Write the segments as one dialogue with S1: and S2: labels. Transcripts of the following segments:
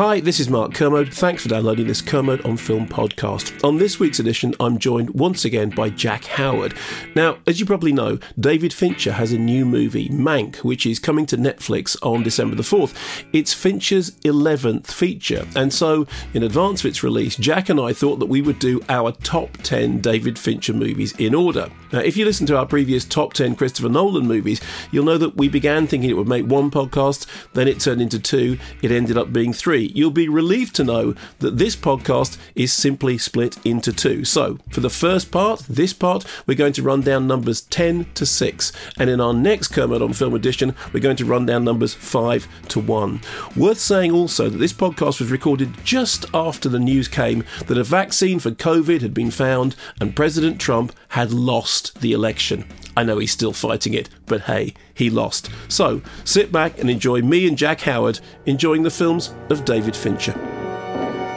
S1: Hi, this is Mark Kermode. Thanks for downloading this Kermode on Film podcast. On this week's edition, I'm joined once again by Jack Howard. Now, as you probably know, David Fincher has a new movie, Mank, which is coming to Netflix on December the 4th. It's Fincher's 11th feature, and so in advance of its release, Jack and I thought that we would do our top 10 David Fincher movies in order. Now, if you listen to our previous top 10 Christopher Nolan movies, you'll know that we began thinking it would make one podcast, then it turned into two, it ended up being three. You'll be relieved to know that this podcast is simply split into two. So, for the first part, this part, we're going to run down numbers 10 to 6, and in our next Kermode on Film edition, we're going to run down numbers 5 to 1. Worth saying also that this podcast was recorded just after the news came that a vaccine for COVID had been found and President Trump had lost the election. I know he's still fighting it, but hey, he lost. So sit back and enjoy me and Jack Howard enjoying the films of David Fincher.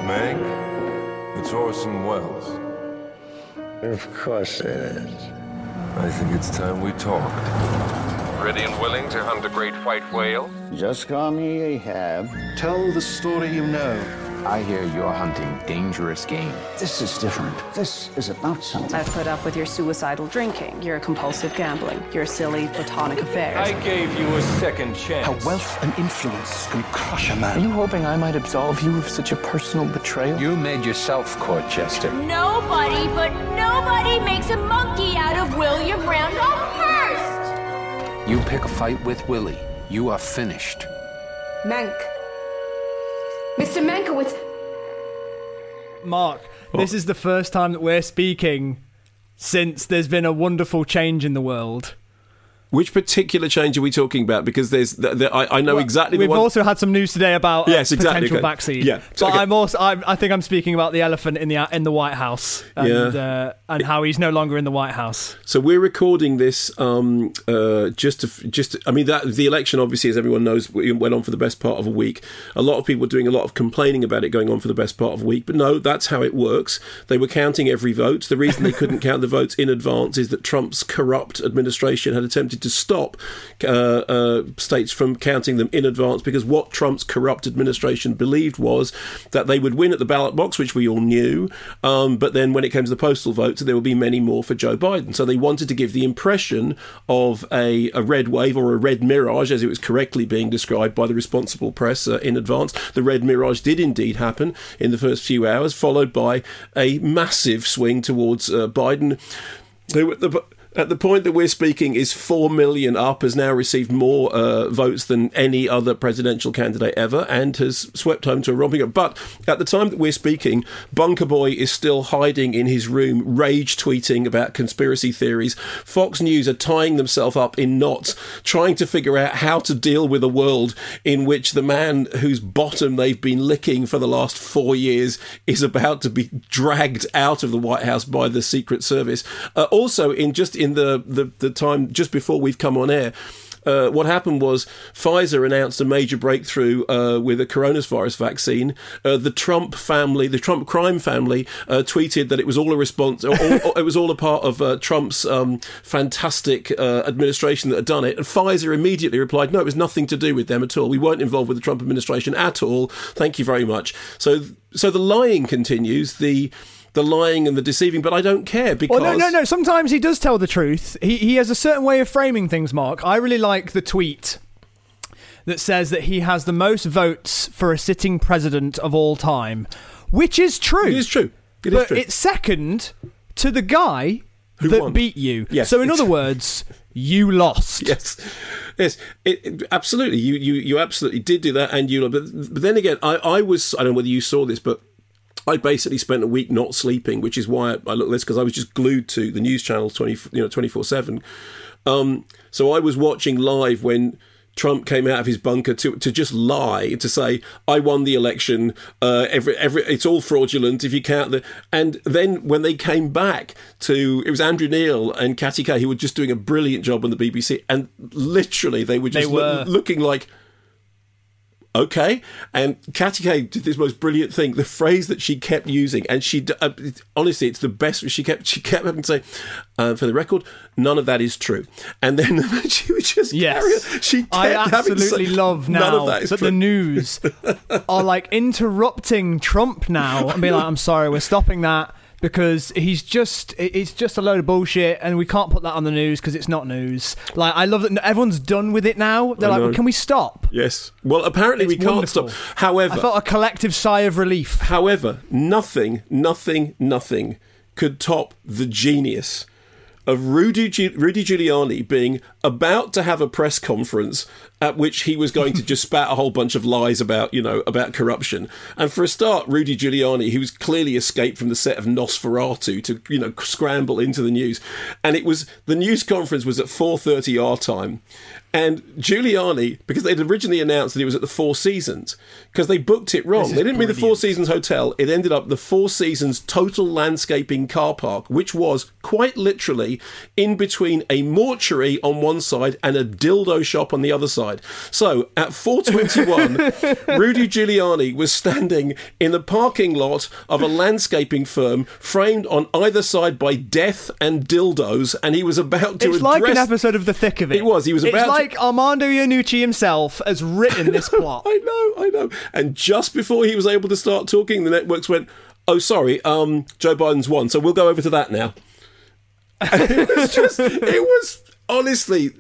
S2: Meg, it's Orson Welles.
S3: Of course it is.
S2: I think it's time we talked. Ready and willing to hunt a great white whale?
S3: Just call me Ahab.
S4: Tell the story you know.
S5: I hear you're hunting dangerous game.
S3: This is different. This is about something.
S6: I've put up with your suicidal drinking, your compulsive gambling, your silly platonic affairs.
S2: I gave you a second chance.
S4: How wealth and influence can crush a man.
S5: Are you hoping I might absolve you of such a personal betrayal?
S7: You made yourself court jester.
S8: Nobody but nobody makes a monkey out of William Randolph Hearst.
S5: You pick a fight with Willie, you are finished.
S9: Mank. Mr. Mankiewicz.
S10: Mark, oh. this is the first time that we're speaking since there's been a wonderful change in the world.
S1: Which particular change are we talking about? Because there's, the, the, I, I, know
S10: well,
S1: exactly.
S10: We've
S1: one...
S10: also had some news today about
S1: yes,
S10: a
S1: exactly,
S10: potential
S1: okay.
S10: vaccine.
S1: Yeah,
S10: so
S1: okay.
S10: I'm also. I'm, i think I'm speaking about the elephant in the in the White House and
S1: Yeah.
S10: uh, and how he's no longer in the White House.
S1: So we're recording this um, uh, just to, just. To, I mean, that the election, obviously, as everyone knows, went on for the best part of a week. A lot of people were doing a lot of complaining about it going on for the best part of a week, but no, that's how it works. They were counting every vote. The reason they couldn't count the votes in advance is that Trump's corrupt administration had attempted to stop uh, uh, states from counting them in advance because what Trump's corrupt administration believed was that they would win at the ballot box, which we all knew, um, but then when it came to the postal votes, there would be many more for Joe Biden. So they wanted to give the impression of a, a red wave or a red mirage, as it was correctly being described by the responsible press uh, in advance. The red mirage did indeed happen in the first few hours, followed by a massive swing towards uh, Biden. The at the point that we're speaking is 4 million up, has now received more uh, votes than any other presidential candidate ever, and has swept home to a romping. Up. But at the time that we're speaking, Bunker Boy is still hiding in his room, rage tweeting about conspiracy theories. Fox News are tying themselves up in knots, trying to figure out how to deal with a world in which the man whose bottom they've been licking for the last four years is about to be dragged out of the White House by the Secret Service. Uh, also, in just in the, the, the time just before we've come on air, uh, what happened was Pfizer announced a major breakthrough uh, with a coronavirus vaccine. Uh, the Trump family, the Trump crime family, uh, tweeted that it was all a response, or it was all a part of uh, Trump's um, fantastic uh, administration that had done it. And Pfizer immediately replied, "No, it was nothing to do with them at all. We weren't involved with the Trump administration at all. Thank you very much." So, so the lying continues. The the lying and the deceiving, but I don't care because
S10: Well, no, no, no. Sometimes he does tell the truth. He he has a certain way of framing things. Mark, I really like the tweet that says that he has the most votes for a sitting president of all time, which is true.
S1: It is true. It is
S10: but
S1: true.
S10: it's second to the guy
S1: Who
S10: that
S1: won.
S10: beat you.
S1: Yes,
S10: so in other words, you lost.
S1: yes, yes, it, it- absolutely. You, you, you absolutely did do that, and you. But, but then again, I, I was. I don't know whether you saw this, but I basically spent a week not sleeping, which is why I, I look at this because I was just glued to the news channels twenty, you know, twenty four seven. Um, so I was watching live when. Trump came out of his bunker to to just lie to say I won the election. Uh, every every it's all fraudulent if you count the. And then when they came back to it was Andrew Neil and Katty Kay who were just doing a brilliant job on the BBC, and literally they were just
S10: They were.
S1: looking like okay. And Katty Kay did this most brilliant thing. The phrase that she kept using, and she uh, honestly, it's the best. She kept she kept having to say, uh, for the record, none of that is true. And then she would just
S10: Yes.
S1: carry on. She kept
S10: I
S1: to say,
S10: absolutely love
S1: none
S10: now
S1: of that is
S10: that the news are like interrupting Trump now and being like, "I'm sorry, we're stopping that." Because he's just it's just a load of bullshit, and we can't put that on the news because it's not news. Like, I love that everyone's done with it now. They're
S1: I
S10: like,
S1: know.
S10: can we stop?
S1: Yes. Well, apparently we
S10: It's
S1: can't
S10: wonderful.
S1: stop. However,
S10: I felt a collective sigh of relief.
S1: However, nothing, nothing, nothing could top the genius of Rudy, Gi- Rudy Giuliani being about to have a press conference at which he was going to just spat a whole bunch of lies about, you know, about corruption. And for a start, Rudy Giuliani, who's clearly escaped from the set of Nosferatu to, you know, scramble into the news. And it was, the news conference was at 4.30 our time. And Giuliani, because they'd originally announced that it was at the Four Seasons, because they booked it wrong. They didn't mean the Four. Seasons Hotel. It ended up the Four Seasons Total Landscaping Car Park, which was quite literally in between a mortuary on one side and a dildo shop on the other side. So at 4:21, Rudy Giuliani was standing in the parking lot of a landscaping firm, framed on either side by death and dildos, and he was about to
S10: It's like an episode of The Thick of It.
S1: It was. He was
S10: It's
S1: about to-
S10: like Armando Iannucci himself has written this plot.
S1: I know, I know. And just before he was able to start talking, the networks went, "Oh, sorry, um, Joe Biden's won, so we'll go over to that now." It was just, it was honestly,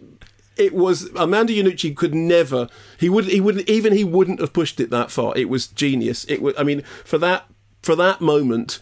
S1: it was Armando Iannucci could never. He would, he wouldn't even he wouldn't have pushed it that far. It was genius. It was. I mean, for that for that moment.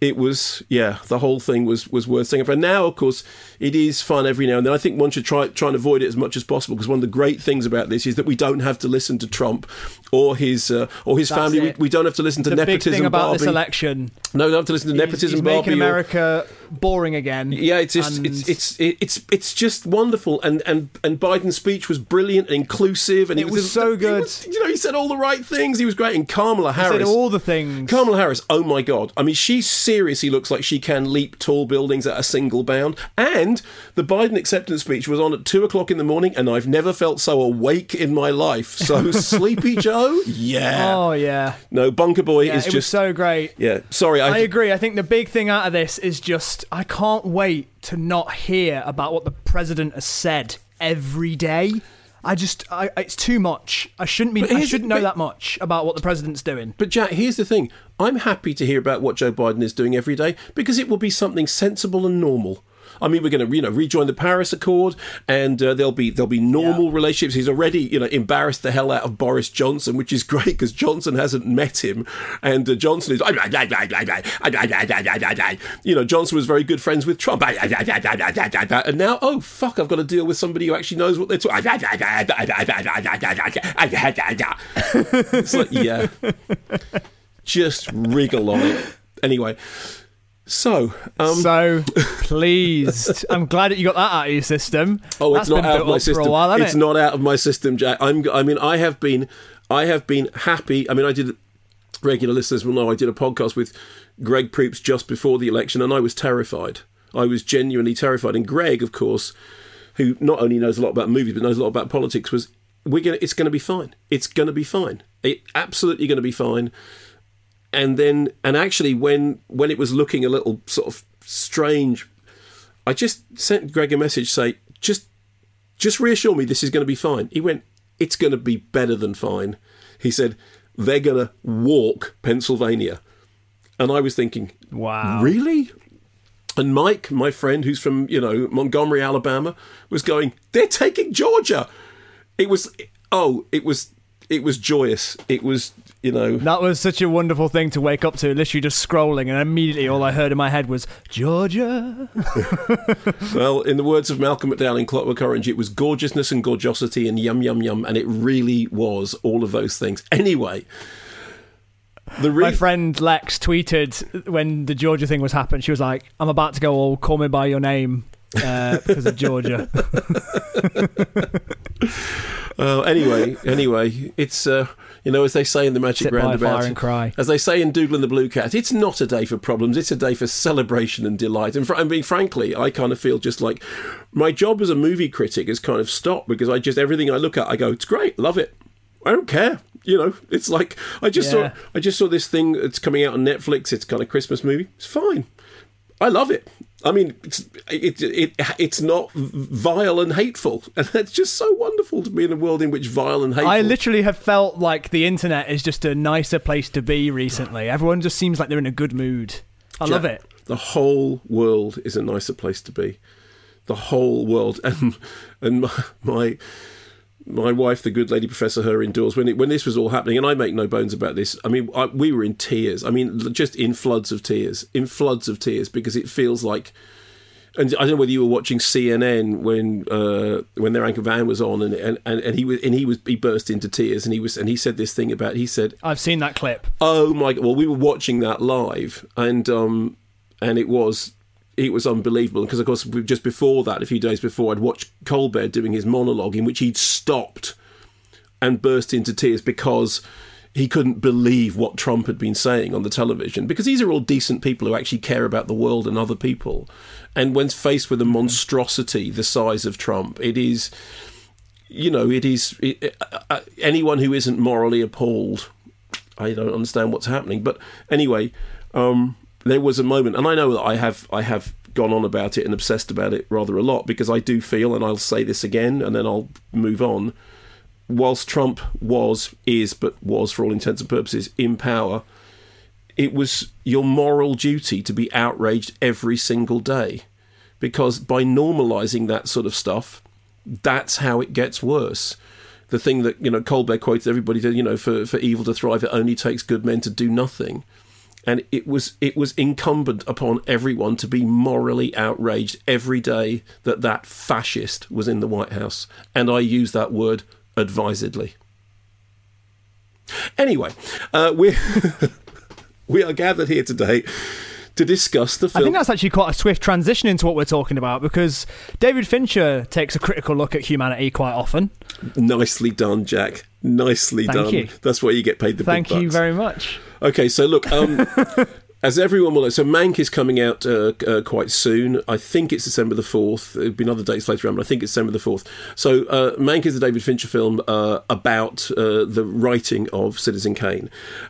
S1: It was, yeah, the whole thing was was worth saying. And now, of course, it is fun every now and then. I think one should try try and avoid it as much as possible because one of the great things about this is that we don't have to listen to Trump or his uh, or his
S10: That's
S1: family. We, we don't have to listen to
S10: the big
S1: nepotism.
S10: thing about
S1: Barbie.
S10: this election.
S1: No, we don't have to listen to
S10: He's-
S1: nepotism.
S10: He's, making
S1: Barbie or-
S10: America boring again.
S1: yeah, it's just
S10: and
S1: it's it's it's it's just wonderful, and and and Biden's speech was brilliant and inclusive, and he
S10: It was so good.
S1: was- you know, he said all the right things. He was great, and Kamala
S10: he said
S1: Harris.
S10: all the things.
S1: Kamala Harris, oh my god! I mean, she seriously looks like she can leap tall buildings at a single bound. And the Biden acceptance speech was on at two o'clock in the morning, and I've never felt so awake in my life. So Sleepy Joe, yeah.
S10: Oh yeah,
S1: No, Bunker Boy
S10: yeah
S1: is just
S10: so great.
S1: yeah. Sorry,
S10: I
S1: I,
S10: agree. I think the big thing out of this is just I can't wait to not hear about what the president has said every day. I just, I, it's too much. I shouldn't be. I shouldn't know
S1: but-
S10: that much about what the president's doing.
S1: But Jack, here's the thing. I'm happy to hear about what Joe Biden is doing every day because it will be something sensible and normal. I mean, we're going to, you know, rejoin the Paris Accord, and uh, there'll be there'll be normal relationships. He's already, you know, embarrassed the hell out of Boris Johnson, which is great because Johnson hasn't met him, and uh, Johnson is, you know, Johnson was very good friends with Trump, and now, oh fuck, I've got to deal with somebody who actually knows what they're talking. It's like, yeah, just wriggle on it. Anyway, so um,
S10: so pleased. I'm glad that you got that out of your system.
S1: oh,
S10: That's
S1: it's not out of my system.
S10: For a while,
S1: it's
S10: it?
S1: not out of my system, Jack. I'm. I mean, I have been. I have been happy. I mean, I did. Regular listeners will know I did a podcast with Greg Proops just before the election, and I was terrified. I was genuinely terrified. And Greg, of course, who not only knows a lot about movies but knows a lot about politics, was we're gonna. It's going to be fine. It's going to be fine. It absolutely going to be fine. And then, and actually, when when it was looking a little sort of strange, I just sent Greg a message say, just just reassure me this is going to be fine. He went, it's going to be better than fine. He said, they're going to walk Pennsylvania. and I was thinking,
S10: wow,
S1: really? And Mike, my friend, who's from you know Montgomery, Alabama, was going. They're taking Georgia. It was oh, it was it was joyous. It was you know
S10: that was such a wonderful thing to wake up to. Literally just scrolling, and immediately all I heard in my head was Georgia.
S1: well, in the words of Malcolm McDowell in Clockwork Orange, it was gorgeousness and gorgeosity and yum yum yum, and it really was all of those things. Anyway.
S10: Re- My friend Lex tweeted when the Georgia thing was happening. She was like, "I'm about to go all call me by your name uh, because of Georgia."
S1: uh, anyway, anyway, it's uh, you know as they say in the Magic
S10: Sit
S1: Roundabout,
S10: and cry.
S1: as they say in Dougal and the Blue Cat, it's not a day for problems. It's a day for celebration and delight. And, fr- I mean, frankly, I kind of feel just like my job as a movie critic has kind of stopped because I just everything I look at, I go, "It's great, love it." I don't care you know, it's like I just yeah. saw I just saw this thing that's coming out on Netflix. It's kind of Christmas movie. It's fine. I love it. I mean, it's it, it it's not vile and hateful, and it's just so wonderful to be in a world in which vile and hateful.
S10: I literally have felt like the internet is just a nicer place to be recently. Everyone just seems like they're in a good mood. I
S1: Jack,
S10: love it.
S1: The whole world is a nicer place to be. The whole world, and and my, my my wife, the good lady professor, her indoors when it, when this was all happening, and I make no bones about this. I mean, I, we were in tears. I mean, just in floods of tears, in floods of tears, because it feels like. And I don't know whether you were watching CNN when uh, when their anchor van was on, and, and, and he was and he was he burst into tears, and he was and he said this thing about he said
S10: I've seen that clip.
S1: Oh my! God. Well, we were watching that live, and um, and it was it was unbelievable because, of course, just before that, a few days before, I'd watched Colbert doing his monologue in which he'd stopped and burst into tears because he couldn't believe what Trump had been saying on the television. Because these are all decent people who actually care about the world and other people. And when faced with a monstrosity the size of Trump, it is, you know, it is it, uh, uh, anyone who isn't morally appalled. I don't understand what's happening. But anyway, um, there was a moment, and I know that I have I have gone on about it and obsessed about it rather a lot because I do feel, and I'll say this again, and then I'll move on. Whilst Trump was, is, but was for all intents and purposes in power, it was your moral duty to be outraged every single day, because by normalising that sort of stuff, that's how it gets worse the thing that you know Colbert quotes everybody, you know, for for evil to thrive, it only takes good men to do nothing and it was it was incumbent upon everyone to be morally outraged every day that that fascist was in the White House, and I use that word advisedly. Anyway, uh, we we are gathered here today to discuss the film.
S10: I think that's actually quite a swift transition into what we're talking about because David Fincher takes a critical look at humanity quite often.
S1: Nicely done, Jack. Nicely
S10: Thank
S1: done.
S10: You.
S1: That's why you get paid the
S10: Thank
S1: big bucks.
S10: you very much.
S1: Okay, so look, um, as everyone will know, so Mank is coming out uh, uh, quite soon. I think it's December the 4th. There'll be other dates later on, but I think it's December the 4th. So uh, Mank is the David Fincher film uh, about uh, the writing of Citizen Kane.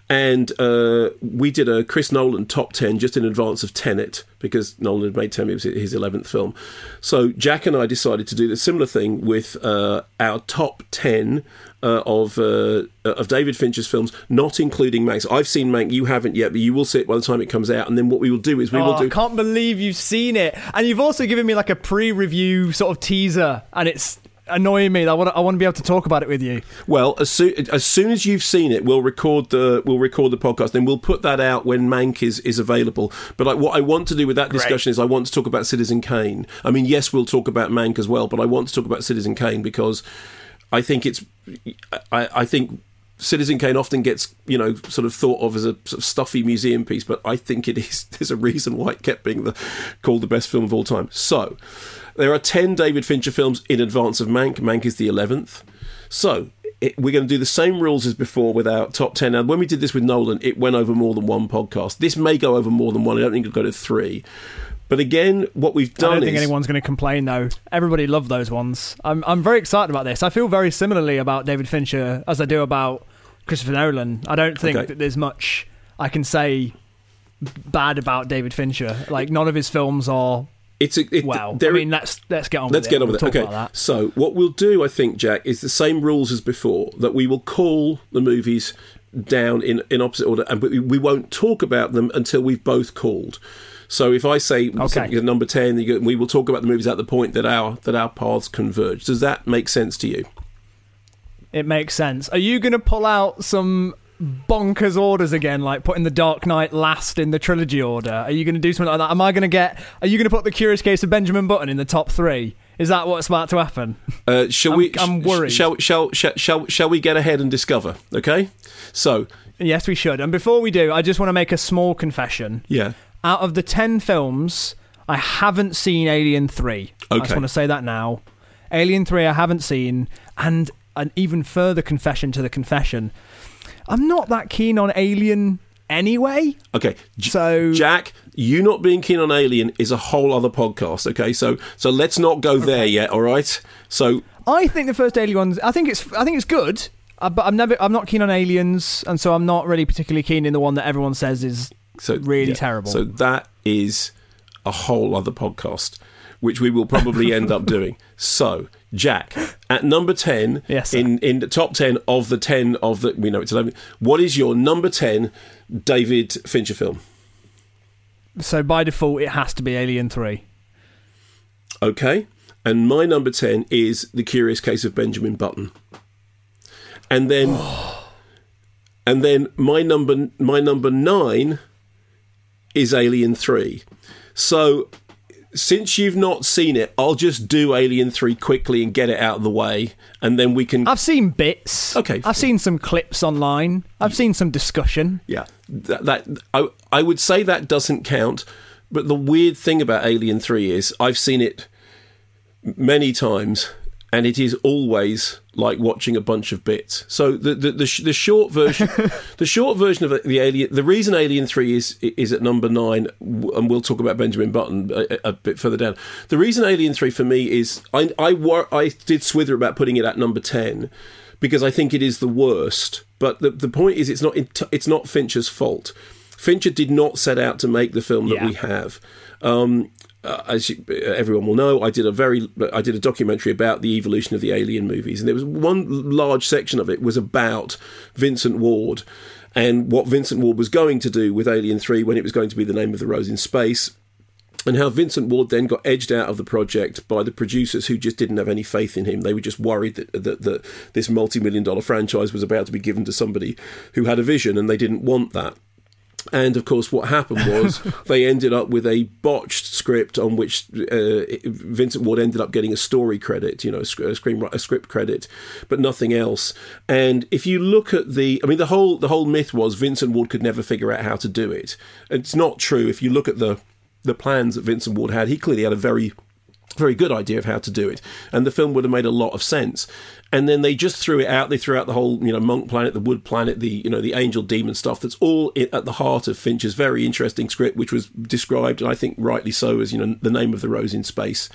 S1: And uh, we did a Chris Nolan top 10 just in advance of Tenet because Nolan had made Tenet his 11th film. So Jack and I decided to do the similar thing with our top 10 uh, of uh, of David Fincher's films, not including Mank. I've seen Mank, you haven't yet, but you will see it by the time it comes out. And then what we will do is we
S10: oh,
S1: will do.
S10: I can't believe you've seen it, and you've also given me like a pre-review sort of teaser, and it's annoying me. I want to, I want to be able to talk about it with you.
S1: Well, as soon as soon as you've seen it, we'll record the we'll record the podcast, Then we'll put that out when Mank is is available. But like, what I want to do with that discussion is I want to talk about Citizen Kane. I mean, yes, we'll talk about Mank as well, but I want to talk about Citizen Kane because I think it's I, I think Citizen Kane often gets, you know, sort of thought of as a sort of stuffy museum piece, but I think it is. There's a reason why it kept being the, called the best film of all time. So, there are ten David Fincher films in advance of Mank. Mank is the eleventh. So, it, we're going to do the same rules as before with our top 10. Now, when we did this with Nolan, it went over more than one podcast. This may go over more than one. I don't think it'll go to three. But again, what we've done. I
S10: don't think
S1: is,
S10: anyone's going to complain though. Everybody loved those ones. I'm I'm very excited about this. I feel very similarly about David Fincher as I do about Christopher Nolan. I don't think okay. that there's much I can say bad about David Fincher. Like none of his films are
S1: it's a, it,
S10: well. I mean, let's let's get on.
S1: Let's
S10: with
S1: get
S10: it.
S1: on with
S10: we'll
S1: it. Okay. So what we'll do, I think, Jack, is the same rules as before. That we will call the movies down in, in opposite order, and we, we won't talk about them until we've both called. So if I say at number ten, you go, we will talk about the movies at the point that our that our paths converge. Does that make sense to you?
S10: It makes sense. Are you going to pull out some bonkers orders again, like putting the Dark Knight last in the trilogy order? Are you going to do something like that? Am I going to get? Are you going to put the Curious Case of Benjamin Button in the top three? Is that what's about to happen?
S1: Uh, shall
S10: I'm-
S1: we?
S10: I'm worried.
S1: Shall, shall shall shall shall we get ahead and discover? Okay. So
S10: Yes, we should. And before we do, I just want to make a small confession.
S1: yeah.
S10: Out of the 10 films, I haven't seen Alien 3. I just want to say that now. Alien 3 I haven't seen and an even further confession to the confession. I'm not that keen on Alien anyway.
S1: Okay. so Jack, you not being keen on Alien is a whole other podcast. Okay. So so let's not go there yet. All right. So
S10: I think the first Alien ones I think it's I think it's good. Uh, but I'm never I'm not keen on aliens and so I'm not really particularly keen in the one that everyone says is
S1: so
S10: really
S1: yeah.
S10: terrible.
S1: So that is a whole other podcast, which we will probably end up doing. So, Jack, at number ten,
S10: Yes,
S1: in in the top ten of the ten of the we know it's eleven. What is your number ten David Fincher film?
S10: so by default it has to be Alien 3.
S1: Okay, and my number ten is The Curious Case of Benjamin Button, and then. And then my number my number nine is Alien Three. So since you've not seen it, I'll just do Alien Three quickly and get it out of the way, and then we can.
S10: I've seen bits.
S1: Okay.
S10: I've seen some clips online. I've seen some discussion.
S1: Yeah, that, that I I would say that doesn't count. But the weird thing about Alien Three is I've seen it many times, and it is always like watching a bunch of bits. So the the, the, sh- the short version, the short version of the Alien, the reason Alien Three is is at number nine, and we'll talk about Benjamin Button a, a bit further down. The reason Alien Three for me is I I wor- I did swither about putting it at number ten because I think it is the worst. But the the point is, it's not it's not Fincher's fault. Fincher did not set out to make the film that
S10: Yeah.
S1: we have. Um, uh, as you, everyone will know, I did a very I did a documentary about the evolution of the Alien movies, and there was one large section of it was about Vincent Ward and what Vincent Ward was going to do with Alien Three when it was going to be the name of the Rose in Space. And how Vincent Ward then got edged out of the project by the producers who just didn't have any faith in him. They were just worried that, that, that this multi million dollar franchise was about to be given to somebody who had a vision, and they didn't want that. And of course, what happened was they ended up with a botched script on which uh, Vincent Ward ended up getting a story credit, you know, a, screen a script credit, but nothing else. And if you look at the, I mean, the whole the whole myth was Vincent Ward could never figure out how to do it. It's not true. If you look at the the plans that Vincent Ward had, he clearly had a very very good idea of how to do it, and the film would have made a lot of sense. And then they just threw it out. They threw out the whole, you know, monk planet, the wood planet, the you know, the angel demon stuff. That's all at the heart of Fincher's very interesting script, which was described, and I think rightly so, as you know, the name of the rose in space.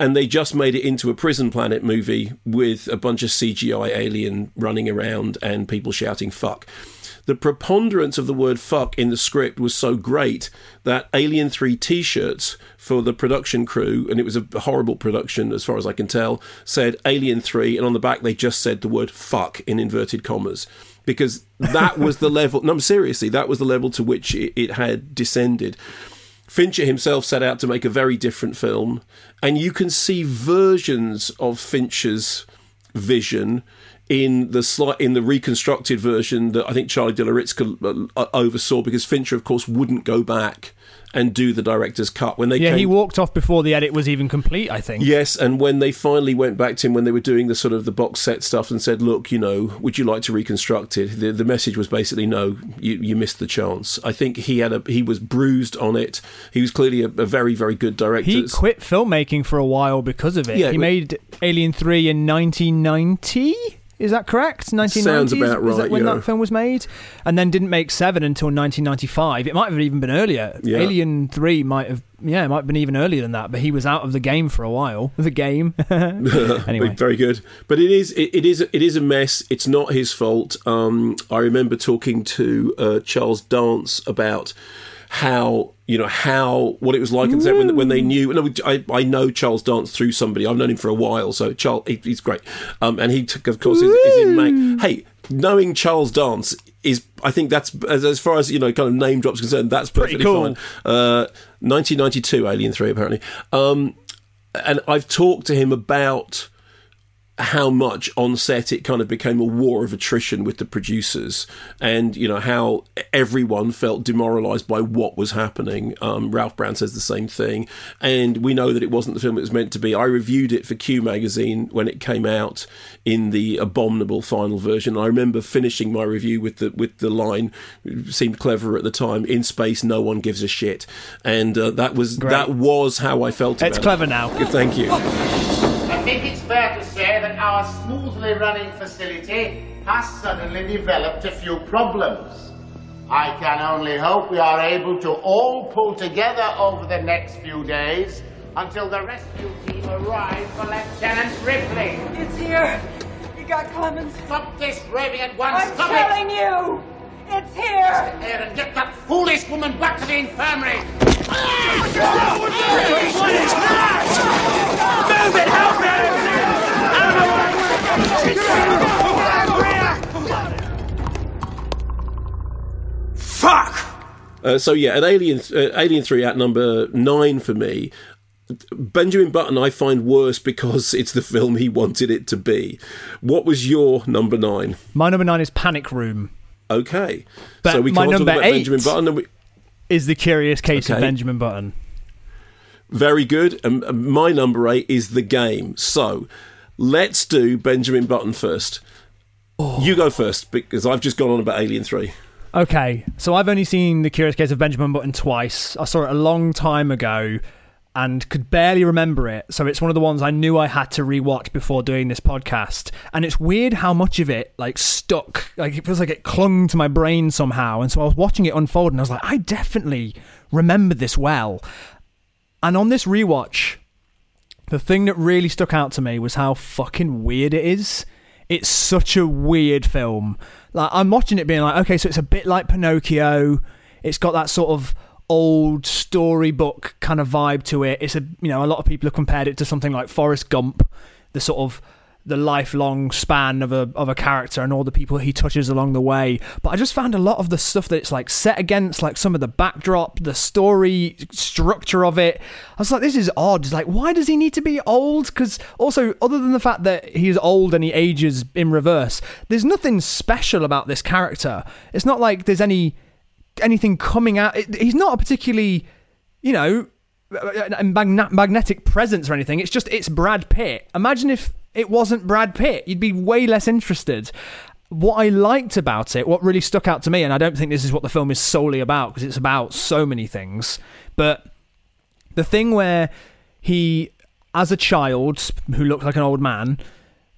S1: And they just made it into a prison planet movie with a bunch of CGI alien running around and people shouting "fuck." the preponderance of the word fuck in the script was so great that Alien 3 t shirts for the production crew, and it was a horrible production as far as I can tell, said Alien 3, and on the back they just said the word fuck in inverted commas. Because that was the level, no, seriously, that was the level to which it, it had descended. Fincher himself set out to make a very different film, and you can see versions of Fincher's vision in the slight in the reconstructed version that I think Charlie de Lauzirika uh, oversaw because Fincher, of course, wouldn't go back and do the director's cut when they
S10: yeah,
S1: came.
S10: he walked off before the edit was even complete. I think.
S1: Yes, and when they finally went back to him when they were doing the sort of the box set stuff and said, "Look, you know, would you like to reconstruct it?" The, the message was basically, "No, you, you missed the chance." I think he had a he was bruised on it. He was clearly a, a very very good director.
S10: He quit filmmaking for a while because of it.
S1: Yeah,
S10: he
S1: it-
S10: made Alien 3 in 1990. Is that correct? 1990s?
S1: Sounds about
S10: Is that
S1: right,
S10: when
S1: yeah.
S10: that film was made? And then didn't make 7 until 1995. It might have even been earlier.
S1: Yeah.
S10: Alien 3 might have, yeah, it might have been even earlier than that, but he was out of the game for a while. The game. anyway.
S1: very good. But it is it, it is it is a mess. It's not his fault. Um, I remember talking to uh, Charles Dance about how you know how what it was like and when, when they knew. No, I I know Charles Dance through somebody. I've known him for a while, so Charles he, he's great. Um, and he took, of course is, is in Mank. Hey, knowing Charles Dance. is I think that's as, as far as you know, kind of name drops concerned. That's
S10: Pretty
S1: perfectly
S10: cool.
S1: fine. Uh, 1992, Alien Three, apparently. Um, and I've talked to him about how much on set it kind of became a war of attrition with the producers and you know how everyone felt demoralized by what was happening. Um, ralph brown says the same thing. And we know that it wasn't the film it was meant to be. I reviewed it for q magazine when it came out in the abominable final version. I remember finishing my review with the with the line it seemed clever at the time. In space no one gives a shit. And uh, that was
S10: Great.
S1: that was how i felt
S10: It's
S1: about
S10: clever
S1: it.
S10: now.
S1: thank you
S11: our smoothly running facility has suddenly developed a few problems. I can only hope we are able to all pull together over the next few days until the rescue team arrives for Lieutenant Ripley.
S12: It's here. You got Clemens.
S11: Stop this raving at once.
S12: I'm
S11: Stop
S12: telling you. It's here.
S11: it! Here and get that foolish woman back to the infirmary.
S12: What is that? Move it! Help
S11: Fuck!
S1: Uh, so yeah, an Alien, uh, Alien Three at number nine for me. Benjamin Button, I find worse because it's the film he wanted it to be. What was your number nine?
S10: My number nine is Panic Room.
S1: Okay,
S10: But
S1: so we can't talk about
S10: eight
S1: Benjamin Button. And we,
S10: Is the Curious Case of Benjamin Button.
S1: very good. And and my number eight is the game. So let's do Benjamin Button first.
S10: Oh.
S1: You go first because I've just gone on about Alien Three.
S10: Okay, so I've only seen The Curious Case of Benjamin Button twice. I saw it a long time ago and could barely remember it. So it's one of the ones I knew I had to rewatch before doing this podcast. And it's weird how much of it like stuck. Like it feels like it clung to my brain somehow. And so I was watching it unfold and I was like, I definitely remember this well. And on this rewatch, the thing that really stuck out to me was how fucking weird it is. It's such a weird film. Like I'm watching it being like, okay, so it's a bit like Pinocchio. It's got that sort of old storybook kind of vibe to it. It's a you know, a lot of people have compared it to something like Forrest Gump, the sort of the lifelong span of a of a character and all the people he touches along the way. But I just found a lot of the stuff that it's like set against, like some of the backdrop, the story structure of it. I was like, this is odd. Like, why does he need to be old? Because also, other than the fact that he's old and he ages in reverse, there's nothing special about this character. It's not like there's any anything coming out. It, he's not a particularly, you know, magnetic presence or anything. It's just it's Brad Pitt. Imagine if it wasn't Brad Pitt, you'd be way less interested. What I liked about it, what really stuck out to me, and I don't think this is what the film is solely about because it's about so many things, but the thing where he, as a child who looks like an old man,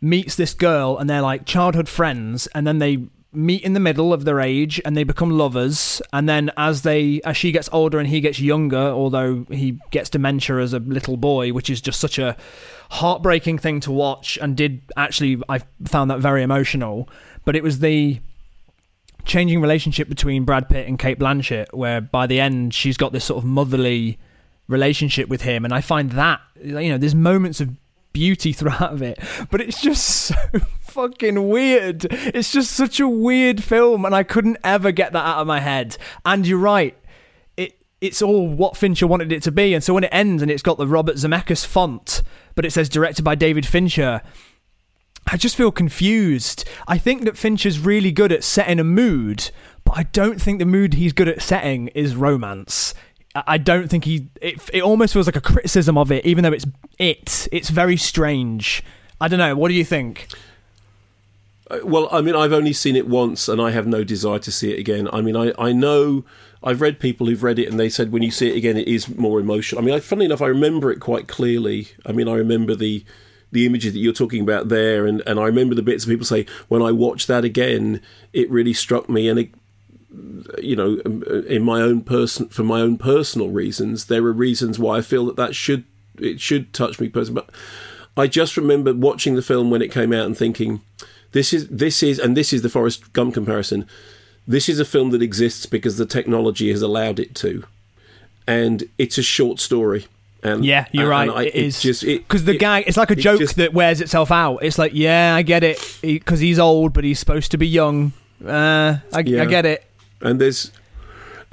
S10: meets this girl and they're like childhood friends, and then they meet in the middle of their age and they become lovers and then as they as she gets older and he gets younger although he gets dementia as a little boy which is just such a heartbreaking thing to watch and did actually I found that very emotional but it was the changing relationship between Brad Pitt and Cate Blanchett where by the end she's got this sort of motherly relationship with him. And I find that you know there's moments of beauty throughout it but it's just so fucking weird. It's just such a weird film and I couldn't ever get that out of my head. And you're right it's all what Fincher wanted it to be and so when it ends and it's got the Robert Zemeckis font but it says directed by David Fincher I just feel confused. I think that Fincher's really good at setting a mood, but I don't think the mood he's good at setting is romance. I don't think he. It, it almost feels like a criticism of it, even though it's it. It's very strange. I don't know. What do you think?
S1: Uh, Well, I mean, I've only seen it once, and I have no desire to see it again. I mean, I, I know I've read people who've read it, and they said when you see it again, it is more emotional. I mean, I, funnily enough, I remember it quite clearly. I mean, I remember the the images that you're talking about there, and, and I remember the bits that people say when I watched that again, it really struck me, and it, you know, um, uh, in my own person for my own personal reasons, there are reasons why I feel that that should it should touch me personally, but. I just remember watching the film when it came out and thinking, this is this is and this is the Forrest Gump comparison. This is a film that exists because the technology has allowed it to, and it's a short story. And
S10: Yeah, you're
S1: and-
S10: right.
S1: and I-
S10: it is
S1: just
S10: because the
S1: it-
S10: guy. It's like a
S1: it
S10: joke
S1: just-
S10: that wears itself out. It's like, yeah, I get it, because he's old, but he's supposed to be young. Uh, I,
S1: Yeah.
S10: I get it.
S1: and there's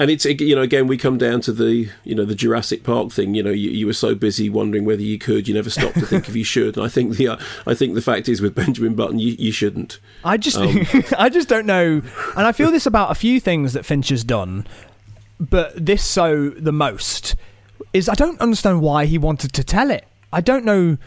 S1: and it's you know again we come down to the you know the Jurassic Park thing you know you, you were so busy wondering whether you could you never stopped to think if you should and I think the uh, I think the fact is with Benjamin Button you, you shouldn't
S10: I just,
S1: Um,
S10: I just don't know, and I feel this about a few things that Finch has done, but this so the most is I don't understand why he wanted to tell it. I don't know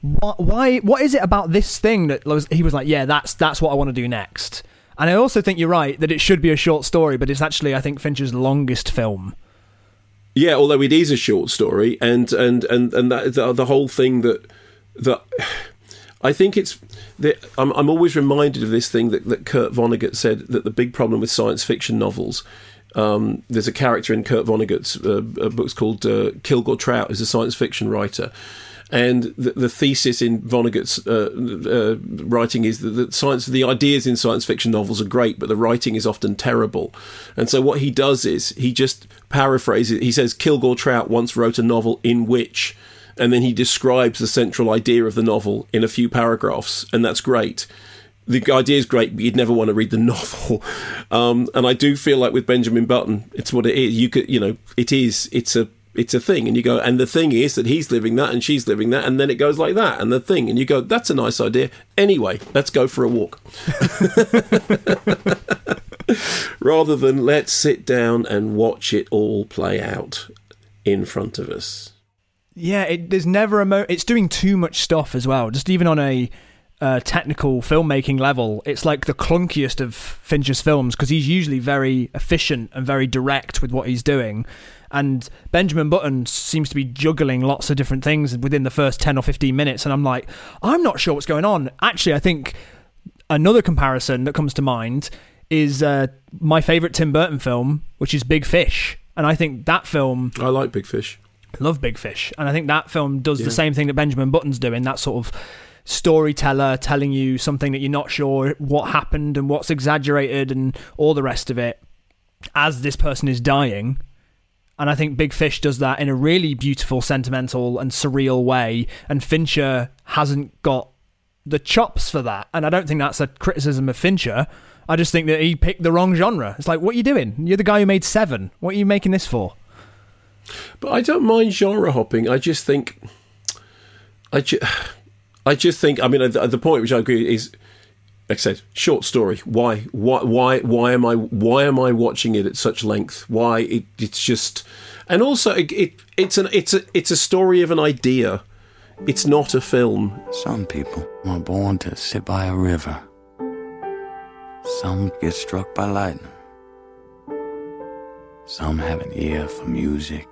S10: why. why what is it about this thing that was, he was like, yeah, that's that's what I want to do next. And I also think you're right that it should be a short story, but it's actually I think Finch's longest film.
S1: Yeah, although it is a short story, and and and and that the, the whole thing that that I think it's that I'm I'm always reminded of this thing that that Kurt Vonnegut said that the big problem with science fiction novels. Um, there's a character in Kurt Vonnegut's uh, uh, books called uh, Kilgore Trout, who's a science fiction writer. And the, the thesis in Vonnegut's uh, uh, writing is that the science, the ideas in science fiction novels are great, but the writing is often terrible. And so what he does is he just paraphrases. He says Kilgore Trout once wrote a novel in which, and then he describes the central idea of the novel in a few paragraphs, and that's great. The idea is great, but you'd never want to read the novel. Um, and I do feel like with Benjamin Button, it's what it is. You could, you know, it is. It's a it's a thing and you go and the thing is that he's living that and she's living that and then it goes like that and the thing and you go that's a nice idea anyway let's go for a walk rather than let's sit down and watch it all play out in front of us
S10: Yeah, it, there's never a mo. It's doing too much stuff as well. Just even on a uh, technical filmmaking level, it's like the clunkiest of Fincher's films because he's usually very efficient and very direct with what he's doing. And Benjamin Button seems to be juggling lots of different things within the first 10 or 15 minutes. And I'm like, I'm not sure what's going on. Actually, I think another comparison that comes to mind is uh, my favorite Tim Burton film, which is Big Fish. And I think that film.
S1: I like Big Fish.
S10: Love Big Fish. And I think that film does
S1: Yeah.
S10: the same thing that Benjamin Button's doing that sort of storyteller telling you something that you're not sure what happened and what's exaggerated and all the rest of it as this person is dying. And I think Big Fish does that in a really beautiful, sentimental, and surreal way. And Fincher hasn't got the chops for that. And I don't think that's a criticism of Fincher. I just think that he picked the wrong genre. It's like, what are you doing? You're the guy who made Seven. What are you making this for?
S1: But I don't mind genre hopping. I just think, I, ju- I just think. I mean, the, the point which I agree is, like I said, short story. Why, why, why, why am I, why am I watching it at such length? Why it, it's just, and also it, it, it's an, it's a, it's a story of an idea. It's not a film.
S13: Some people are born to sit by a river. Some get struck by lightning. Some have an ear for music.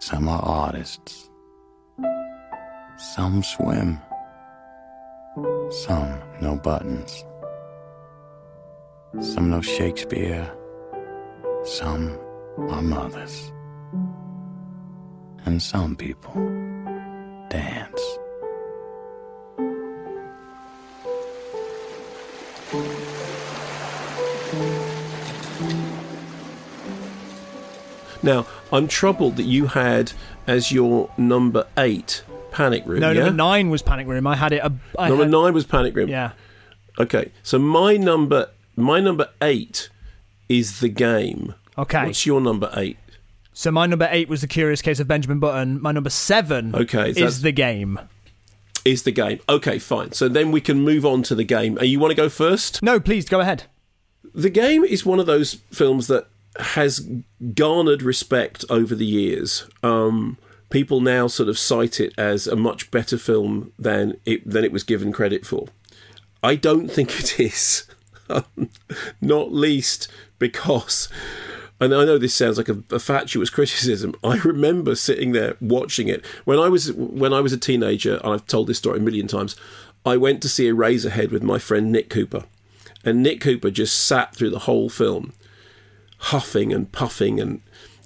S13: Some are artists. Some swim. Some know buttons. Some know Shakespeare. Some are mothers. And some people dance.
S1: Now, I'm troubled that you had as your number eight Panic Room.
S10: No,
S1: yeah?
S10: number nine was Panic Room. I had it. A, I
S1: number
S10: had-
S1: nine was Panic Room.
S10: Yeah.
S1: Okay, so my number my number eight is the game.
S10: Okay.
S1: What's your number eight?
S10: So my number eight was the Curious Case of Benjamin Button. My number seven
S1: Okay,
S10: is the game.
S1: Is the game. Okay, fine. So then we can move on to the game. Uh, You want to go first?
S10: No, please go ahead.
S1: The game is one of those films that has garnered respect over the years. Um, people now sort of cite it as a much better film than it than it was given credit for. I don't think it is. Um, Not least because, and I know this sounds like a, a fatuous criticism. I remember sitting there watching it when I was when I was a teenager. And I've told this story a million times. I went to see Eraserhead with my friend Nick Cooper, and Nick Cooper just sat through the whole film, huffing and puffing and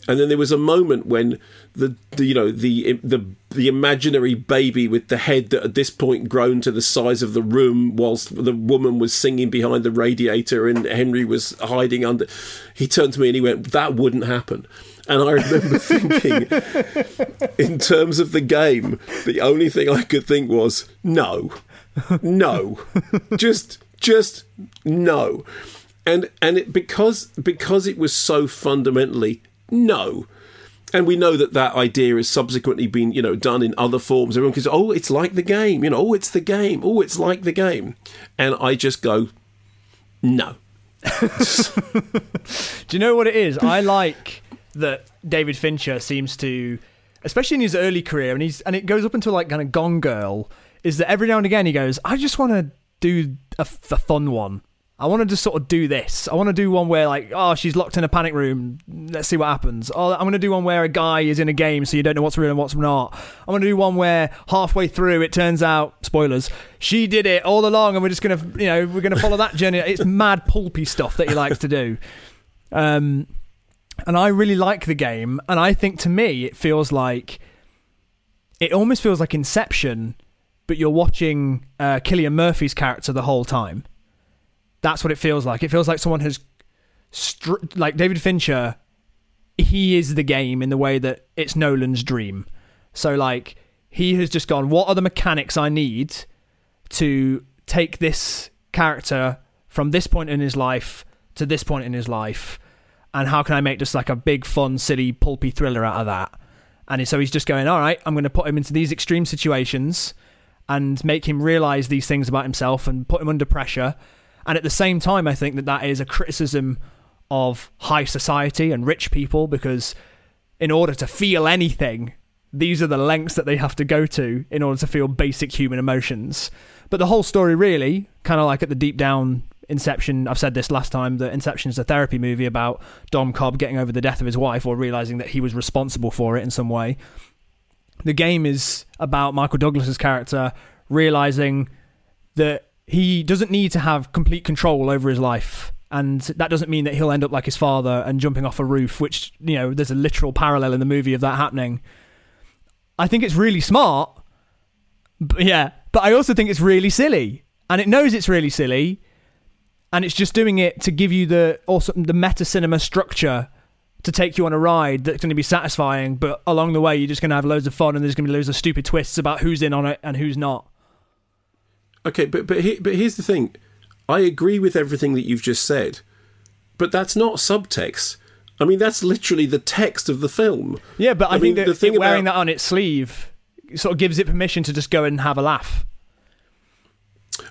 S1: and then there was a moment when the, the you know the the the imaginary baby with the head that at this point grown to the size of the room whilst the woman was singing behind the radiator and Henry was hiding under he turned to me and he went that wouldn't happen and I remember thinking in terms of the game the only thing I could think was no no just just no. And and it, because because it was so fundamentally no. And we know that that idea has subsequently been, you know, done in other forms. Everyone say, "Oh, it's like the game," you know, "Oh, it's the game," "Oh, it's like the game," and I just go, "No."
S10: Do you know what it is? I like that David Fincher seems to, especially in his early career, and he's and it goes up until like kind of Gone Girl, is that every now and again he goes, I just want to do a, a fun one. I want to just sort of do this. I want to do one where like, oh, she's locked in a panic room. Let's see what happens. Oh, I'm going to do one where a guy is in a game, so you don't know what's real and what's not. I'm going to do one where halfway through it turns out, spoilers, she did it all along, and we're just going to, you know, we're going to follow that journey. It's mad pulpy stuff that he likes to do. Um, and I really like the game, and I think to me it feels like it almost feels like Inception, but you're watching uh, Cillian Murphy's character the whole time. That's what it feels like. It feels like someone has, str- like David Fincher, he is the game in the way that it's Nolan's dream. So like he has just gone, what are the mechanics I need to take this character from this point in his life to this point in his life, and how can I make just like a big, fun, silly, pulpy thriller out of that? And so he's just going, all right, I'm going to put him into these extreme situations and make him realize these things about himself and put him under pressure. And at the same time, I think that that is a criticism of high society and rich people because in order to feel anything, these are the lengths that they have to go to in order to feel basic human emotions. But the whole story, really, kind of like at the deep down Inception, I've said this last time that Inception is a therapy movie about Dom Cobb getting over the death of his wife or realizing that he was responsible for it in some way. The game is about Michael Douglas's character realizing that he doesn't need to have complete control over his life. And that doesn't mean that he'll end up like his father and jumping off a roof, which, you know, there's a literal parallel in the movie of that happening. I think it's really smart. But yeah, but I also think it's really silly. And it knows it's really silly. And it's just doing it to give you the also the meta cinema structure to take you on a ride that's going to be satisfying, but along the way you're just going to have loads of fun and there's going to be loads of stupid twists about who's in on it and who's not.
S1: Okay, but but he, but here's the thing. I agree with everything that you've just said, but that's not subtext. I mean, that's literally the text of the film.
S10: Yeah, but I,
S1: I
S10: think
S1: mean,
S10: that
S1: the thing
S10: it wearing
S1: about-
S10: that on its sleeve sort of gives it permission to just go and have a laugh.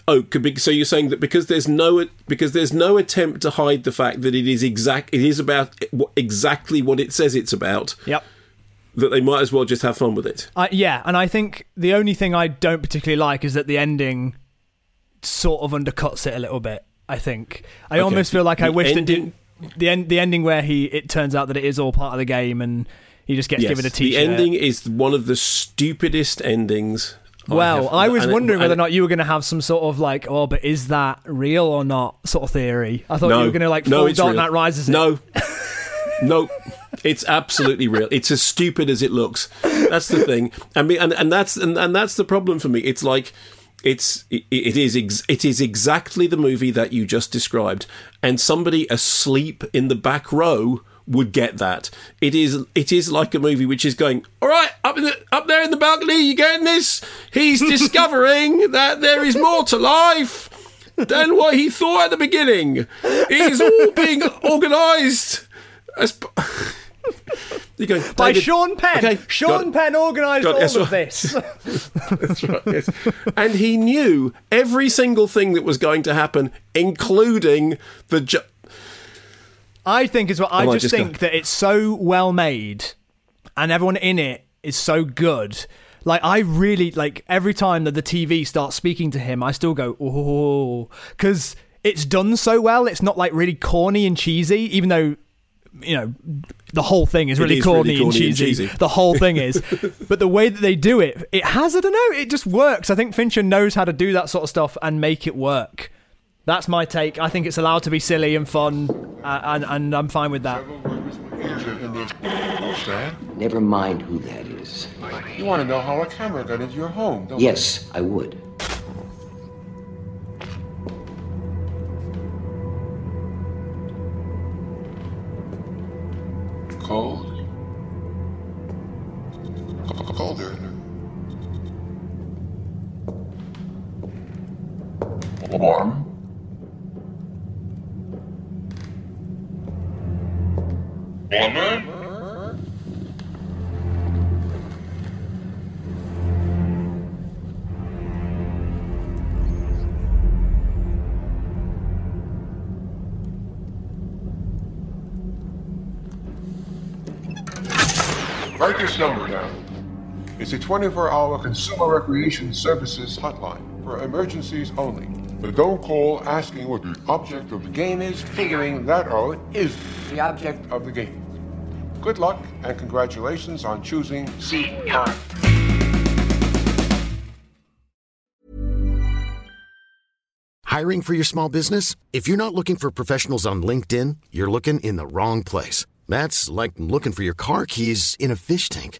S1: Oh, could be, so you're saying that because there's no because there's no attempt to hide the fact that it is exact it is about exactly what it says it's about.
S10: Yep.
S1: That they might as well just have fun with it.
S10: I, yeah, and I think the only thing I don't particularly like is that the ending sort of undercuts it a little bit. I think I
S1: Okay,
S10: almost feel like I wish that
S1: ending-
S10: didn't the end the ending where he it turns out that it is all part of the game and he just gets
S1: Yes,
S10: given a
S1: the ending is one of the stupidest endings.
S10: Well,
S1: have-
S10: I was
S1: it-
S10: wondering whether or not you were going to have some sort of like, oh, but is that real or not sort of theory. I thought
S1: no,
S10: you were going to like
S1: no, it's.
S10: Knight Rises.
S1: No, no, it's absolutely real. It's as stupid as it looks. That's the thing. I mean, and, and that's and, and that's the problem for me. It's like it's it, it is ex- it is exactly the movie that you just described, and somebody asleep in the back row would get that. It is it is like a movie which is going all right up in the, up there in the balcony. You getting this? He's discovering that there is more to life than what he thought at the beginning. It's all being organised as. You're going,
S10: By
S1: David-
S10: Sean Penn.
S1: Okay,
S10: Sean. Penn organised all
S1: yes,
S10: of this.
S1: That's right. Yes. And he knew every single thing that was going to happen, including the. Ju-
S10: I think as well. I
S1: I
S10: just
S1: just go-
S10: think that it's so well made, and everyone in it is so good. Like I really like every time that the TV starts speaking to him, I still go oh, because it's done so well. It's not like really corny and cheesy, even though you know the whole thing is really,
S1: is
S10: corny,
S1: really
S10: and,
S1: corny and
S10: cheesy.
S1: cheesy.
S10: The whole thing is, but the way that they do it, it has I don't know, it just works. I think Fincher knows how to do that sort of stuff and make it work. That's my take. I think it's allowed to be silly and fun, uh, and and I'm fine with that.
S14: Never mind who that is.
S2: You want to know how a camera got into your home, don't
S14: Yes, I would.
S2: 24 hour consumer recreation services hotline for emergencies only. But don't call asking what the object of the game is. Figuring that out is the object of the game. Good luck and congratulations on choosing CR.
S15: Hiring for your small business? If you're not looking for professionals on LinkedIn, you're looking in the wrong place. That's like looking for your car keys in a fish tank.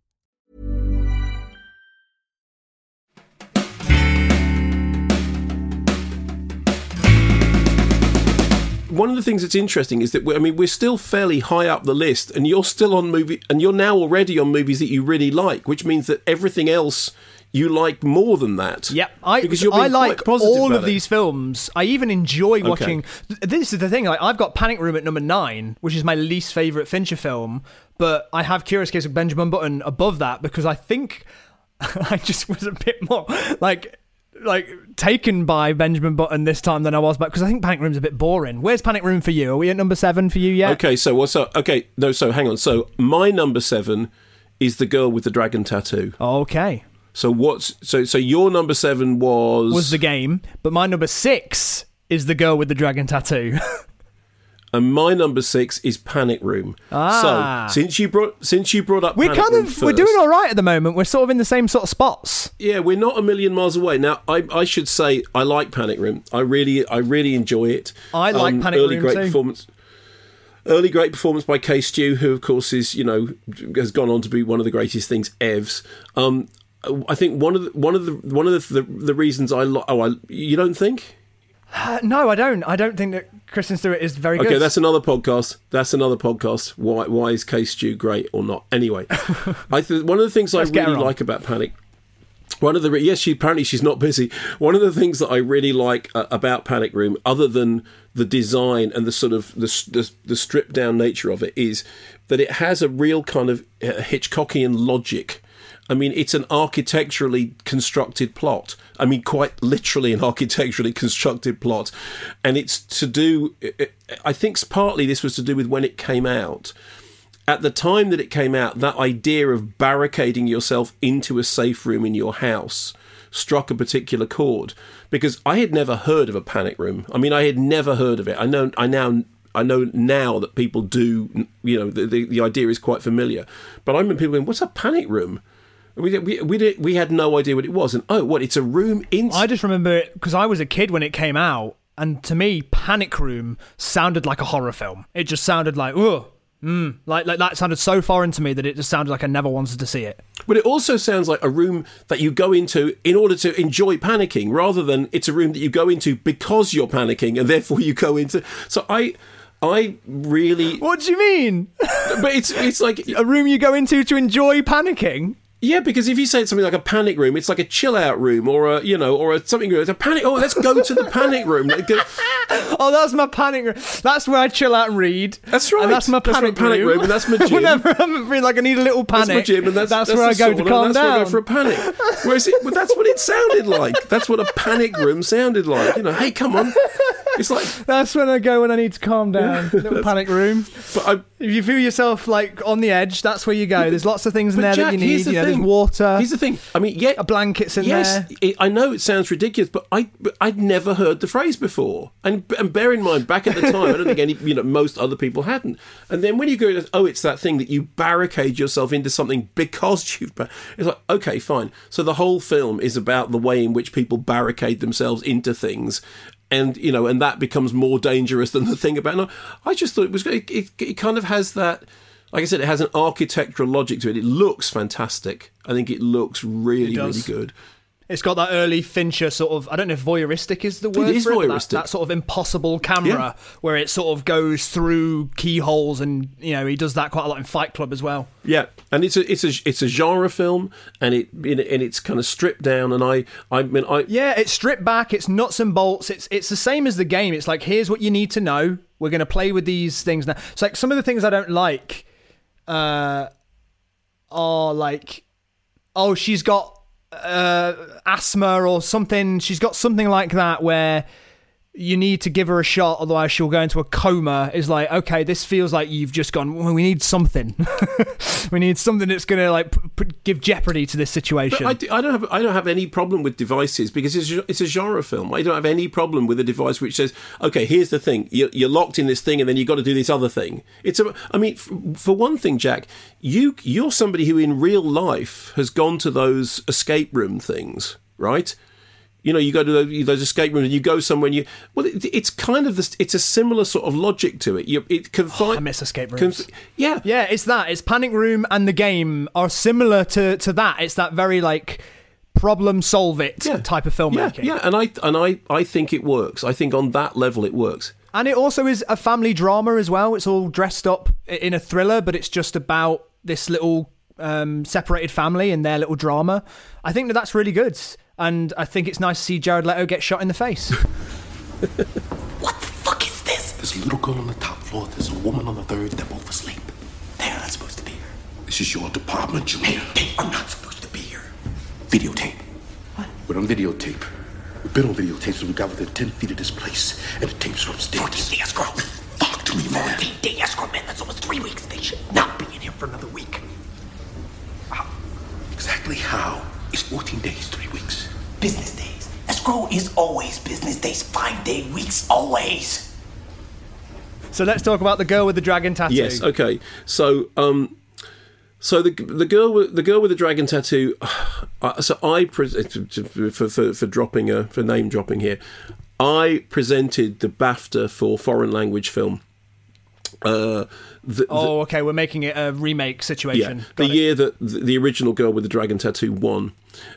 S1: One of the things that's interesting is that I mean we're still fairly high up the list, and you're still on movie, and you're now already on movies that you really like, which means that everything else you like more than that.
S10: Yep, I
S1: because
S10: I like all of
S1: it.
S10: these films. I even enjoy
S1: Okay.
S10: watching. th- This is the thing. Like I've got Panic Room at number nine, which is my least favorite Fincher film, but I have Curious Case of Benjamin Button above that because I think I just was a bit more like like taken by Benjamin Button this time than I was, but because I think Panic Room's a bit boring. Where's Panic Room for you? Are we at number seven for you yet?
S1: Okay, so what's up? Okay, no, so hang on. So my number seven is the girl with the dragon tattoo.
S10: Okay.
S1: So what's so so your number seven was
S10: Was the game, but my number six is the girl with the dragon tattoo.
S1: and my number six is Panic Room.
S10: Ah.
S1: So since you brought since you brought up
S10: we're
S1: Panic
S10: kind
S1: Room
S10: of we're doing all right at the moment. We're sort of in the same sort of spots.
S1: Yeah, we're not a million miles away. Now, I, I should say I like Panic Room. I really, I really enjoy it. Um,
S10: I like Panic
S1: early
S10: Room
S1: great
S10: too.
S1: performance. Early great performance by K Stew, who of course is you know has gone on to be one of the greatest things evs. Um, I think one of the, one of the one of the the, the reasons I lo- oh I you don't think
S10: Uh, no, I don't. I don't think that Kristen Stewart is very good.
S1: okay that's another podcast that's another podcast why why is K Stew great or not anyway I th- one of the things I
S10: Let's
S1: really like about Panic One of the re- yes, she apparently she's not busy. One of the things that I really like uh, about Panic Room, other than the design and the sort of the, the the stripped down nature of it, is that it has a real kind of uh, Hitchcockian logic. I mean, it's an architecturally constructed plot. I mean, quite literally an architecturally constructed plot, and it's to do. I think partly this was to do with when it came out at the time that it came out, that idea of barricading yourself into a safe room in your house struck a particular chord because I had never heard of a panic room. I mean, I had never heard of it. I know, I now, I know now that people do. You know, the the, the idea is quite familiar. But I remember people going, "What's a panic room?" We we we, did, we had no idea what it was, and oh, what? It's a room in.
S10: I just remember it because I was a kid when it came out, and to me, Panic Room sounded like a horror film. It just sounded like, ugh. Mm, like, like that sounded so foreign to me that it just sounded like I never wanted to see it.
S1: But it also sounds like a room that you go into in order to enjoy panicking, rather than it's a room that you go into because you're panicking, and therefore you go into. So I, I really.
S10: What do you mean?
S1: But it's it's like
S10: a room you go into to enjoy panicking.
S1: Yeah, because if you say it's something like a panic room, it's like a chill out room or a you know or a something. It's a panic. Oh, let's go to the panic room. Go-
S10: Oh, that's my panic room. That's where I chill out and read.
S1: That's right.
S10: And that's my
S1: That's my
S10: panic,
S1: panic room, and that's my gym.
S10: Whenever I'm feeling like I need a little panic,
S1: That's my gym, and that's,
S10: that's,
S1: that's
S10: where I go to calm
S1: that's
S10: down.
S1: Where I go for a panic. Whereas it, well, that's what it sounded like. That's what a panic room sounded like. You know, hey, come on, It's like
S10: That's when I go when I need to calm down. Little panic room.
S1: But I,
S10: if you feel yourself like on the edge, that's where you go. There's lots of things in there
S1: But
S10: that you
S1: Jack,
S10: need. You know,
S1: thing.
S10: water.
S1: Here's the thing. I mean, yeah,
S10: a blankets in
S1: yes,
S10: there.
S1: it, I know it sounds ridiculous, but I but I'd never heard the phrase before. And and bear in mind, back at the time, I don't think any you know most other people hadn't. And then when you go, oh, it's that thing that you barricade yourself into something because you've. It's like okay, fine. So the whole film is about the way in which people barricade themselves into things. And you know, and that becomes more dangerous than the thing about. No, I just thought it was. It, it, it kind of has that like I said, it has an architectural logic to it. It looks fantastic. I think it looks really,
S10: It
S1: really good.
S10: It's got that early Fincher sort of, I don't know if voyeuristic is the word
S1: is
S10: for it, but that-
S1: voyeuristic.
S10: That, sort of impossible camera
S1: Yeah.
S10: where it sort of goes through keyholes and, you know, he does that quite a lot in Fight Club as well.
S1: Yeah, and it's a it's a it's a genre film, and it and it's kind of stripped down. And I I mean I
S10: Yeah, it's stripped back, it's nuts and bolts. It's it's the same as the game. It's like here's what you need to know. We're going to play with these things now. It's like some of the things I don't like uh are like oh, she's got uh asthma or something. She's got something like that where you need to give her a shot, otherwise she'll go into a coma. Is like, okay, this feels like you've just gone. Well, we need something. we need something that's going to like p- p- give jeopardy to this situation.
S1: But I, do- I don't have I don't have any problem with devices because it's a, it's a genre film. I don't have any problem with a device which says, okay, here's the thing, you're, you're locked in this thing, and then you've got to do this other thing. It's a, I mean, f- for one thing, Jack, you you're somebody who in real life has gone to those escape room things, right? You know, you go to those, those escape rooms and you go somewhere and you. Well, it, it's kind of this. It's a similar sort of logic to it. You, it can find.
S10: I miss escape rooms.
S1: yeah,
S10: yeah, it's that. It's Panic Room and the game are similar to to that. It's that very like problem solve it type of filmmaking.
S1: yeah, and I and I I think it works. I think on that level it works.
S10: And it also is a family drama as well. It's all dressed up in a thriller, but it's just about this little um, separated family and their little drama. I think that that's really good. And I think it's nice to see Jared Leto get shot in the face. What the fuck is this?
S16: There's a little girl on the top floor. There's a woman on the third. They're both asleep. They're not supposed to be here. This is your department, Junior. Hey, they are not supposed to be here. Videotape. What? We're on videotape. We've been on videotape since we got within 10 feet of this place. And the tapes are upstairs. 14 days, girl. Fuck to me, man. 14 days, girl, man. That's almost three weeks. They should not be in here for another week. How? Exactly how is 14 days, three weeks?
S4: Business days. Escrow is always business days, five day weeks, always.
S10: so let's talk about the girl with the dragon tattoo.
S1: Yes. Okay. So, um, so the the girl with the girl with the dragon tattoo. Uh, so I pre- for, for for dropping a for name dropping here. I presented the BAFTA for foreign language film. Uh, the,
S10: Oh, okay. We're making it a remake situation.
S1: yeah, the
S10: it.
S1: year that the, the original girl with the dragon tattoo won,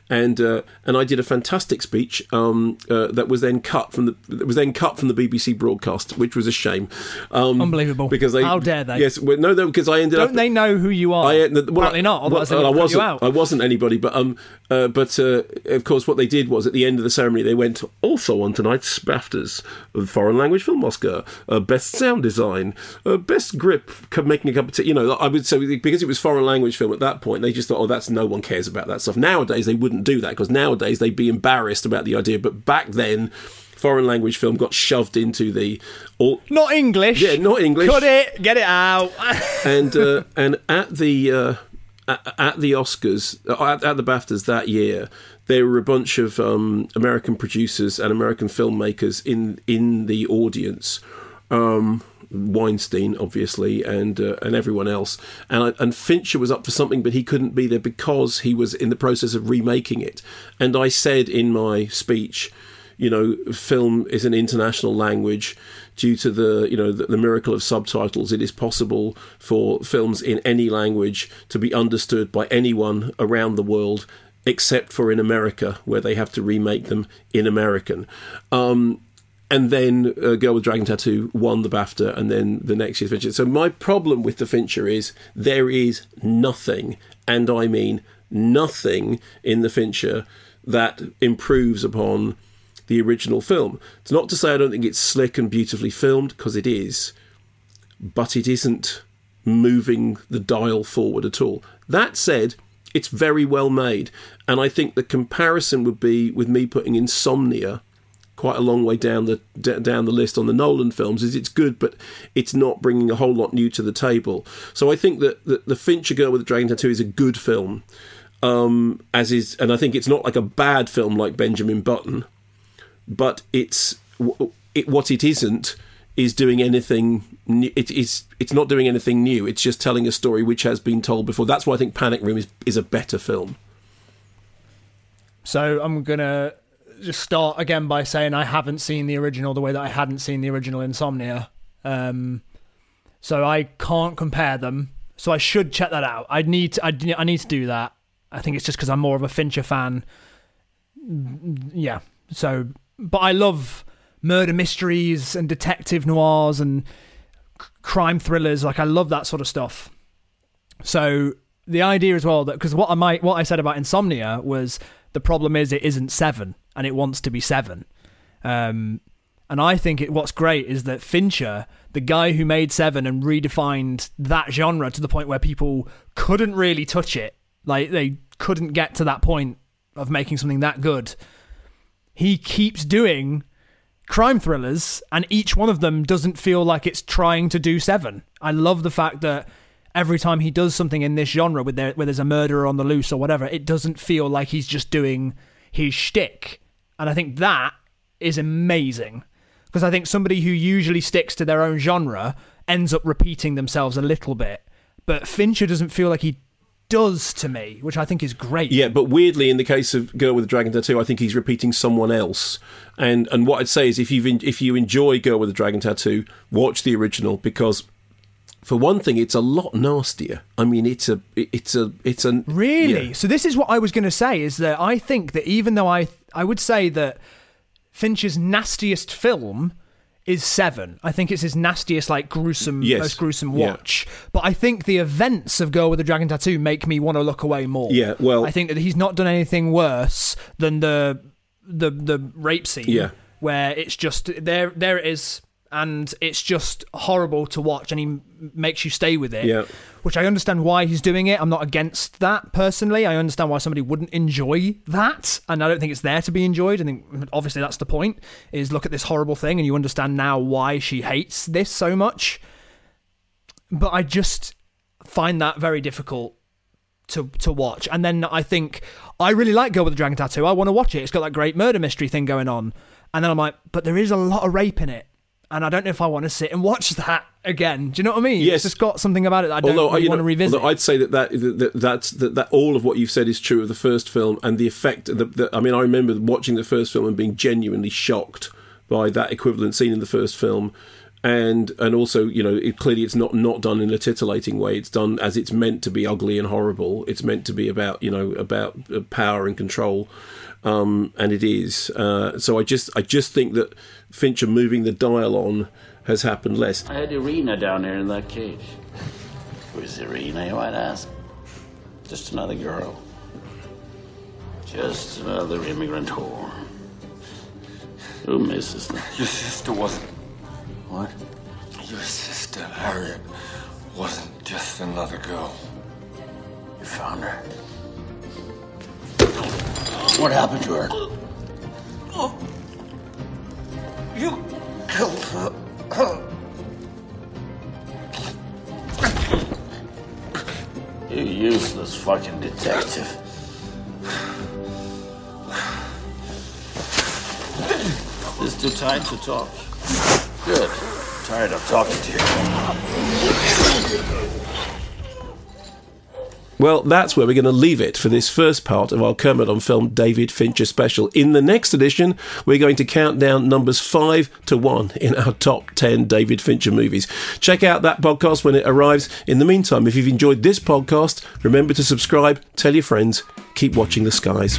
S1: and uh, and I did a fantastic speech um, uh, that was then cut from the that was then cut from the BBC broadcast, which was a shame. Um,
S10: Unbelievable.
S1: Because they
S10: How dare they?
S1: Yes, well, no, because I ended
S10: Don't
S1: up.
S10: they know who you are?
S1: I, uh, well,
S10: Apparently not.
S1: Well, I wasn't.
S10: you out.
S1: I wasn't anybody, but um, uh, but uh, of course, what they did was at the end of the ceremony, they went also on tonight's BAFTAs, foreign language film Oscar, uh, best sound design, uh, best grip, making a cup of tea. You know, I would say because it was foreign language film at that point, they just thought, oh, that's no one cares about that stuff. Nowadays, they wouldn't do that because nowadays they'd be embarrassed about the idea. But back then. Foreign language film got shoved into the all,
S10: Not English.
S1: yeah, not English
S10: Cut it. Get it out.
S1: and uh, and at the uh, at, at the Oscars, uh, at, at the BAFTAs that year, there were a bunch of um, American producers and American filmmakers in in the audience. Um, Weinstein, obviously, and uh, and everyone else, and and Fincher was up for something, but he couldn't be there because he was in the process of remaking it. And I said in my speech, you know, film is an international language. Due to the, you know, the, the miracle of subtitles, it is possible for films in any language to be understood by anyone around the world, except for in America, where they have to remake them in American. Um, and then uh, Girl with Dragon Tattoo won the BAFTA, and then the next year's Fincher. So my problem with the Fincher is there is nothing, and I mean nothing, in the Fincher that improves upon the original film. It's not to say I don't think it's slick and beautifully filmed, because it is, but it isn't moving the dial forward at all. That said, it's very well made, and I think the comparison would be with me putting Insomnia quite a long way down the d- down the list on the Nolan films. Is it's good, but it's not bringing a whole lot new to the table. So I think that the, the Fincher Girl with the Dragon Tattoo is a good film, um, as is, and I think it's not like a bad film like Benjamin Button, but it's it, what it isn't is doing anything. New. It is it's not doing anything new. It's just telling a story which has been told before. That's why I think Panic Room is is a better film.
S10: So I'm gonna just start again by saying I haven't seen the original the way that I hadn't seen the original Insomnia. Um, so I can't compare them. So I should check that out. I need to, I, I need to do that. I think it's just because I'm more of a Fincher fan. Yeah. So, but I love murder mysteries and detective noirs and c- crime thrillers. Like I love that sort of stuff. So the idea as well that because what I might what I said about Insomnia was the problem is it isn't seven and it wants to be seven. Um, and I think it, what's great is that Fincher, the guy who made Seven and redefined that genre to the point where people couldn't really touch it, like they couldn't get to that point of making something that good. He keeps doing crime thrillers, and each one of them doesn't feel like it's trying to do Seven. I love the fact that every time he does something in this genre with there, where there's a murderer on the loose or whatever, it doesn't feel like he's just doing his shtick. And I think that is amazing because I think somebody who usually sticks to their own genre ends up repeating themselves a little bit. But Fincher doesn't feel like he does to me, which I think is great.
S1: Yeah, but weirdly, in the case of Girl with a Dragon Tattoo, I think he's repeating someone else. And and what I'd say is, if you if you enjoy Girl with a Dragon Tattoo, watch the original because for one thing, it's a lot nastier. I mean, it's a, it's a, it's a.
S10: Really?
S1: Yeah.
S10: So this is what I was going to say is that I think that even though I, I would say that Fincher's nastiest film is Seven. I think it's his nastiest, like gruesome,
S1: Yes.
S10: most gruesome
S1: Yeah.
S10: watch. But I think the events of Girl with the Dragon Tattoo make me want to look away more.
S1: Yeah, well-
S10: I think that he's not done anything worse than the the the rape scene.
S1: Yeah.
S10: where it's just there. There it is. And it's just horrible to watch, and he makes you stay with it
S1: Yeah.
S10: which I understand why he's doing it. I'm not against that personally. I understand why somebody wouldn't enjoy that, and I don't think it's there to be enjoyed. I think obviously that's the point: is look at this horrible thing, and you understand now why she hates this so much. But I just find that very difficult to to watch. And then I think I really like Girl with the Dragon Tattoo. I want to watch it. It's got that great murder mystery thing going on. And then I'm like, but there is a lot of rape in it. And I don't know if I want to sit and watch that again. Do you know what I mean?
S1: Yes.
S10: It's just got something about it that I don't
S1: although
S10: really want
S1: know,
S10: to revisit.
S1: although I'd say that that, that, that's that, that all of what you've said is true of the first film and the effect. The, the, I mean, I remember watching the first film and being genuinely shocked by that equivalent scene in the first film. And and also, you know, it, clearly it's not not done in a titillating way. It's done as it's meant to be ugly and horrible. It's meant to be about you know about uh, power and control, um, and it is. Uh, so I just I just think that Fincher moving the dial on has happened less.
S17: I had Irina down there in that cage. Who's Irina, you might ask? Just another girl. Just another immigrant whore. Who misses them?
S18: Your sister wasn't.
S17: What?
S18: Your sister, Harriet, wasn't just another girl.
S17: You found her. What happened to her?
S18: Oh. You killed her.
S17: You useless fucking detective. It's too tight to talk. Good. Tired of talking to you.
S1: Well, that's where we're going to leave it for this first part of our Kermode on Film David Fincher special. In the next edition, we're going to count down numbers five to one in our top 10 David Fincher movies. Check out that podcast when it arrives. In the meantime, if you've enjoyed this podcast, remember to subscribe, tell your friends, keep watching the skies.